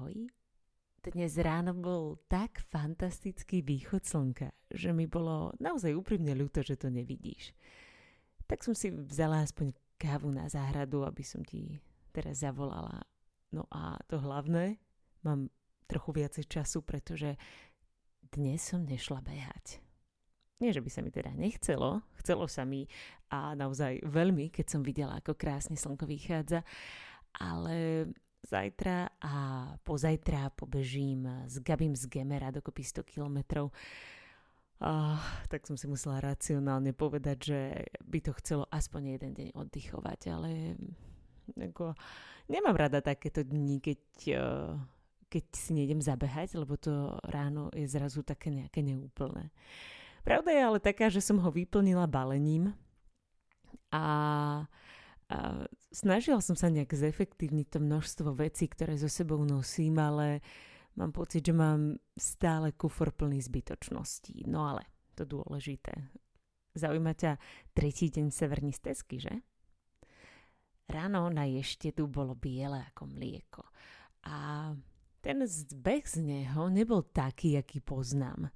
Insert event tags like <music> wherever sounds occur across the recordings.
Ahoj. Dnes ráno bol tak fantastický východ slnka, že mi bolo naozaj úprimne ľúto, že to nevidíš. Tak som si vzala aspoň kávu na záhradu, aby som ti teraz zavolala. No a to hlavné, mám trochu viacej času, pretože dnes som nešla behať. Nie, že by sa mi teda nechcelo, chcelo sa mi a naozaj veľmi, keď som videla, ako krásne slnko vychádza, ale zajtra a pozajtra pobežím s Gabim z Gemera dokopy 100 kilometrov. Uh, tak som si musela racionálne povedať, že by to chcelo aspoň jeden deň oddychovať, ale ako, nemám rada takéto dni, keď, uh, keď si nejdem zabehať, lebo to ráno je zrazu také nejaké neúplné. Pravda je ale taká, že som ho vyplnila balením a a snažila som sa nejak zefektívniť to množstvo vecí, ktoré so sebou nosím, ale mám pocit, že mám stále kufor plný zbytočností. No ale to dôležité. Zaujíma ťa tretí deň severní stezky, že? Ráno na ješte tu bolo biele ako mlieko. A ten zbeh z neho nebol taký, aký poznám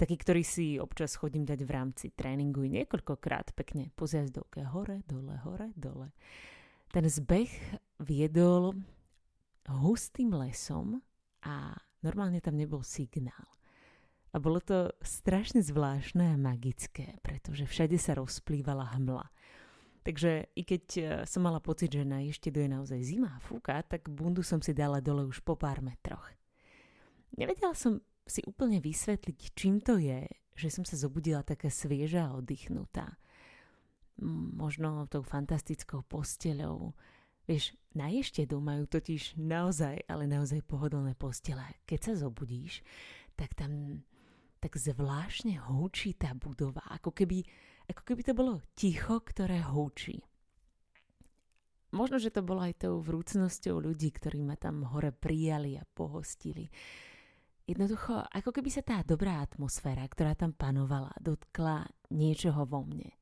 taký, ktorý si občas chodím dať v rámci tréningu niekoľkokrát pekne po zjazdovke hore, dole, hore, dole. Ten zbeh viedol hustým lesom a normálne tam nebol signál. A bolo to strašne zvláštne a magické, pretože všade sa rozplývala hmla. Takže i keď e, som mala pocit, že na ešte je naozaj zima a fúka, tak bundu som si dala dole už po pár metroch. Nevedela som si úplne vysvetliť, čím to je, že som sa zobudila taká svieža a oddychnutá. Možno tou fantastickou posteľou. Vieš, na ještedu majú totiž naozaj, ale naozaj pohodlné postele. Keď sa zobudíš, tak tam tak zvláštne húči tá budova, ako keby, ako keby to bolo ticho, ktoré húči. Možno, že to bolo aj tou vrúcnosťou ľudí, ktorí ma tam hore prijali a pohostili. Jednoducho, ako keby sa tá dobrá atmosféra, ktorá tam panovala, dotkla niečoho vo mne.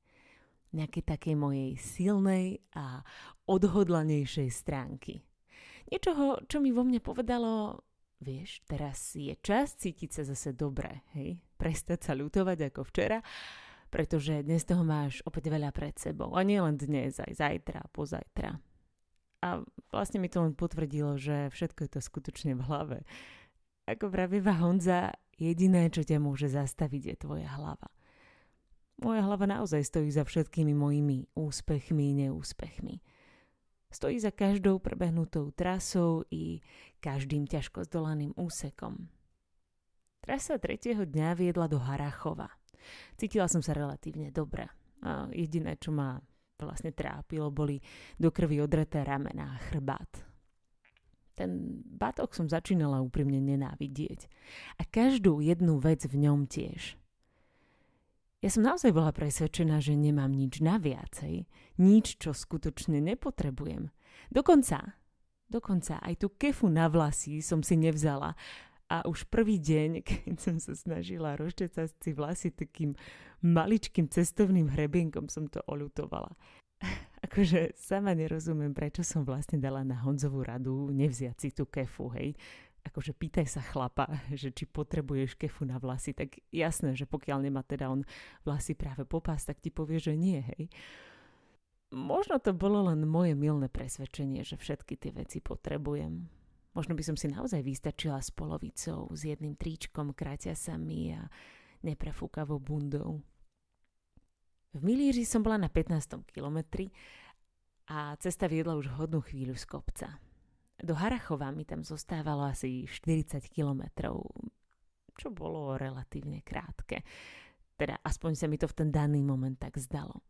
Nejakej takej mojej silnej a odhodlanejšej stránky. Niečoho, čo mi vo mne povedalo, vieš, teraz je čas cítiť sa zase dobre, hej? Prestať sa ľutovať ako včera, pretože dnes toho máš opäť veľa pred sebou. A nie len dnes, aj zajtra, pozajtra. A vlastne mi to len potvrdilo, že všetko je to skutočne v hlave ako pravieva Honza, jediné, čo ťa môže zastaviť, je tvoja hlava. Moja hlava naozaj stojí za všetkými mojimi úspechmi neúspechmi. Stojí za každou prebehnutou trasou i každým ťažko zdolaným úsekom. Trasa tretieho dňa viedla do Harachova. Cítila som sa relatívne dobre. A jediné, čo ma vlastne trápilo, boli do krvi odreté ramená a chrbát. Ten batok som začínala úprimne nenávidieť. A každú jednu vec v ňom tiež. Ja som naozaj bola presvedčená, že nemám nič naviacej, nič, čo skutočne nepotrebujem. Dokonca, dokonca aj tú kefu na vlasy som si nevzala. A už prvý deň, <laughs> keď som sa snažila rozčecať si vlasy takým maličkým cestovným hrebienkom, som to olutovala akože sama nerozumiem, prečo som vlastne dala na Honzovú radu nevziať si tú kefu, hej. Akože pýtaj sa chlapa, že či potrebuješ kefu na vlasy, tak jasné, že pokiaľ nemá teda on vlasy práve popas, tak ti povie, že nie, hej. Možno to bolo len moje milné presvedčenie, že všetky tie veci potrebujem. Možno by som si naozaj vystačila s polovicou, s jedným tričkom, mi a neprefúkavou bundou. V Milíži som bola na 15. kilometri a cesta viedla už hodnú chvíľu z kopca. Do Harachova mi tam zostávalo asi 40 kilometrov, čo bolo relatívne krátke. Teda aspoň sa mi to v ten daný moment tak zdalo.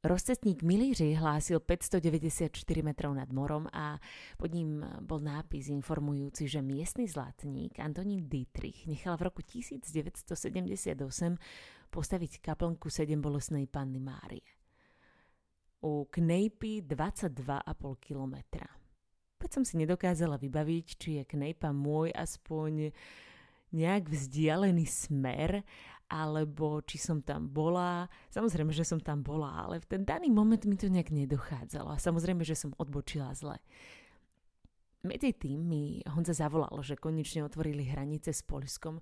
Rozcestník Milíři hlásil 594 metrov nad morom a pod ním bol nápis informujúci, že miestny zlatník Antonín Dietrich nechal v roku 1978 postaviť kaplnku sedem bolesnej panny Márie. U Knejpy 22,5 kilometra. Veď som si nedokázala vybaviť, či je Knejpa môj aspoň nejak vzdialený smer alebo či som tam bola. Samozrejme, že som tam bola, ale v ten daný moment mi to nejak nedochádzalo a samozrejme, že som odbočila zle. Medzi tým mi Honza zavolal, že konečne otvorili hranice s Polskom,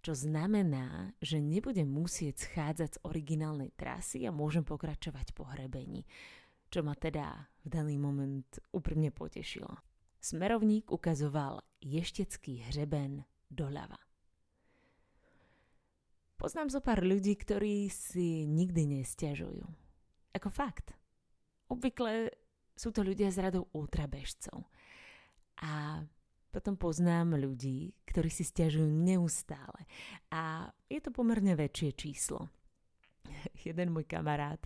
čo znamená, že nebudem musieť schádzať z originálnej trasy a môžem pokračovať po hrebení, čo ma teda v daný moment úprimne potešilo. Smerovník ukazoval ještecký hřeben doľava. Poznám zo pár ľudí, ktorí si nikdy nestiažujú. Ako fakt. Obvykle sú to ľudia z radou ultrabežcov – a potom poznám ľudí, ktorí si stiažujú neustále. A je to pomerne väčšie číslo. <laughs> Jeden môj kamarát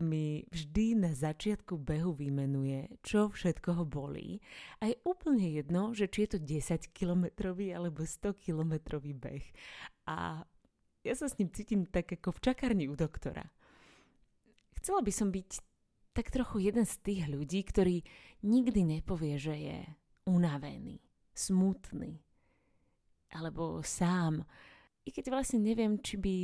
mi vždy na začiatku behu vymenuje, čo všetko ho bolí. A je úplne jedno, že či je to 10 kilometrový alebo 100 kilometrový beh. A ja sa s ním cítim tak ako v čakarni u doktora. Chcela by som byť tak trochu jeden z tých ľudí, ktorý nikdy nepovie, že je unavený, smutný alebo sám. I keď vlastne neviem, či by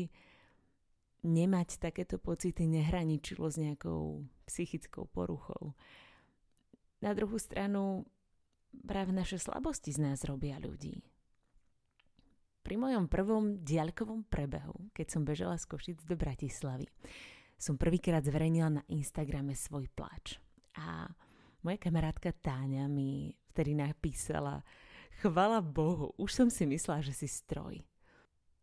nemať takéto pocity nehraničilo s nejakou psychickou poruchou. Na druhú stranu práve naše slabosti z nás robia ľudí. Pri mojom prvom diaľkovom prebehu, keď som bežala z Košic do Bratislavy, som prvýkrát zverejnila na Instagrame svoj plač. A moja kamarátka Táňa mi vtedy napísala Chvala Bohu, už som si myslela, že si stroj.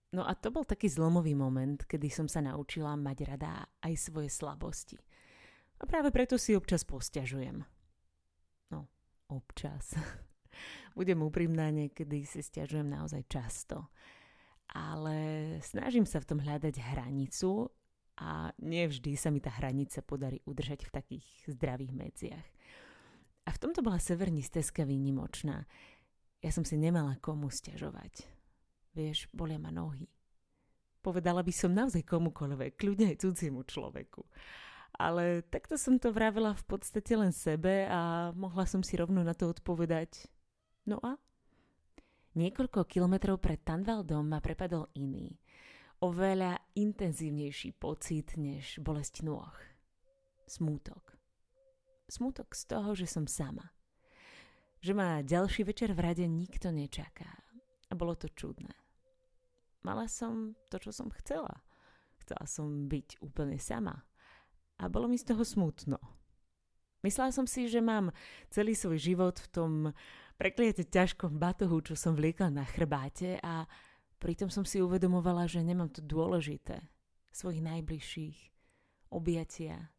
No a to bol taký zlomový moment, kedy som sa naučila mať rada aj svoje slabosti. A práve preto si občas posťažujem. No, občas. <laughs> Budem úprimná, niekedy si stiažujem naozaj často. Ale snažím sa v tom hľadať hranicu a nevždy sa mi tá hranica podarí udržať v takých zdravých medziach. A v tomto bola severnistecka výnimočná. Ja som si nemala komu stiažovať. Vieš, bolia ma nohy. Povedala by som naozaj komukoľvek, kľudne aj cudziemu človeku. Ale takto som to vravila v podstate len sebe a mohla som si rovno na to odpovedať. No a? Niekoľko kilometrov pred Tanvaldom ma prepadol iný, oveľa intenzívnejší pocit než bolesť nôh. Smútok. Smutok z toho, že som sama. Že ma ďalší večer v rade nikto nečaká. A bolo to čudné. Mala som to, čo som chcela. Chcela som byť úplne sama. A bolo mi z toho smutno. Myslela som si, že mám celý svoj život v tom prekliete ťažkom batohu, čo som vliekla na chrbáte a pritom som si uvedomovala, že nemám to dôležité. Svojich najbližších, objatia,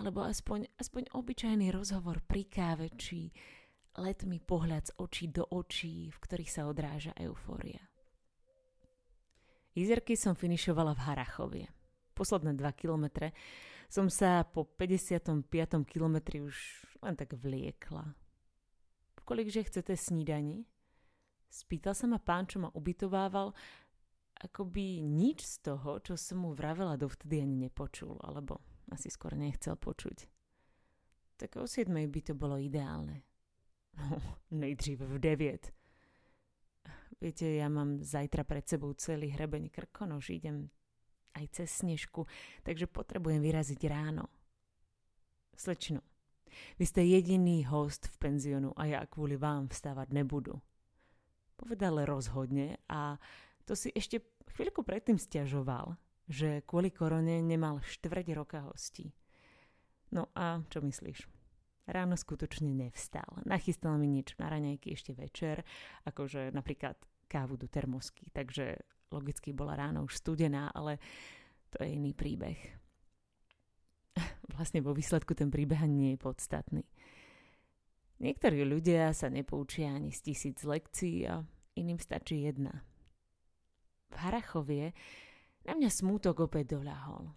alebo aspoň, aspoň obyčajný rozhovor pri káve, či letný pohľad z očí do očí, v ktorých sa odráža eufória. Izerky som finišovala v Harachovie. Posledné 2 kilometre som sa po 55. kilometri už len tak vliekla. V kolikže chcete snídani? Spýtal sa ma pán, čo ma ubytovával, akoby nič z toho, čo som mu vravela dovtedy ani nepočul, alebo asi skôr nechcel počuť. Tak o 7 by to bolo ideálne. No, <laughs> nejdřív v 9. Viete, ja mám zajtra pred sebou celý hrebeň krkonož, idem aj cez snežku, takže potrebujem vyraziť ráno. Slečno, vy ste jediný host v penzionu a ja kvôli vám vstávať nebudu. Povedal rozhodne a to si ešte chvíľku predtým stiažoval, že kvôli korone nemal štvrť roka hostí. No a čo myslíš? Ráno skutočne nevstal. Nachystal mi nič na raňajky ešte večer, akože napríklad kávu do termosky, takže logicky bola ráno už studená, ale to je iný príbeh. <laughs> Vlastne vo výsledku ten príbeh nie je podstatný. Niektorí ľudia sa nepoučia ani z tisíc lekcií a iným stačí jedna. V Harachovie na mňa smútok opäť doľahol.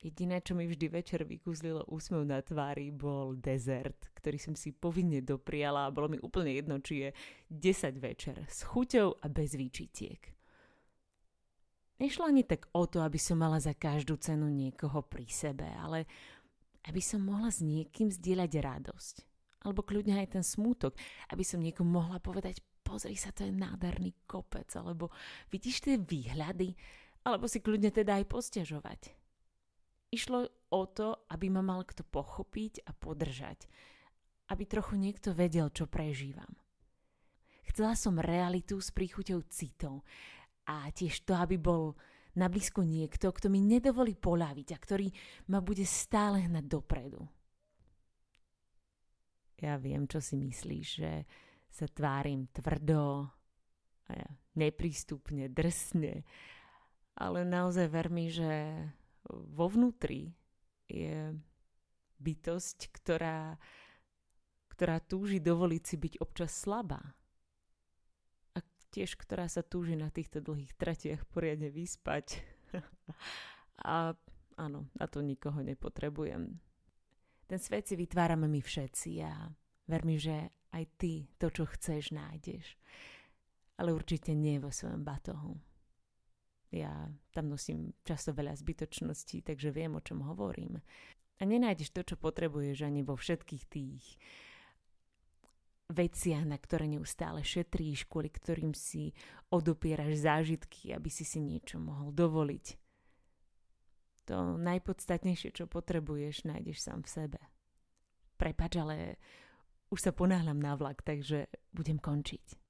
Jediné, čo mi vždy večer vykúzlilo úsmev na tvári, bol dezert, ktorý som si povinne dopriala a bolo mi úplne jedno, či je 10 večer, s chuťou a bez výčitiek. Nešlo ani tak o to, aby som mala za každú cenu niekoho pri sebe, ale aby som mohla s niekým zdieľať radosť. Alebo kľudne aj ten smútok, aby som niekomu mohla povedať, pozri sa, to je nádherný kopec, alebo vidíš tie výhľady, alebo si kľudne teda aj postiažovať. Išlo o to, aby ma mal kto pochopiť a podržať. aby trochu niekto vedel, čo prežívam. Chcela som realitu s príchuťou citov a tiež to, aby bol na blízku niekto, kto mi nedovolí poľaviť a ktorý ma bude stále hnať dopredu. Ja viem, čo si myslíš, že sa tvárim tvrdo, neprístupne, drsne, ale naozaj ver mi, že vo vnútri je bytosť, ktorá, ktorá túži dovoliť si byť občas slabá tiež ktorá sa túži na týchto dlhých tratiach poriadne vyspať. <laughs> a áno, na to nikoho nepotrebujem. Ten svet si vytvárame my všetci a ver mi, že aj ty to, čo chceš, nájdeš. Ale určite nie vo svojom batohu. Ja tam nosím často veľa zbytočností, takže viem, o čom hovorím. A nenájdeš to, čo potrebuješ ani vo všetkých tých veciach, na ktoré neustále šetríš, kvôli ktorým si odopieraš zážitky, aby si si niečo mohol dovoliť. To najpodstatnejšie, čo potrebuješ, nájdeš sám v sebe. Prepač, ale už sa ponáhľam na vlak, takže budem končiť.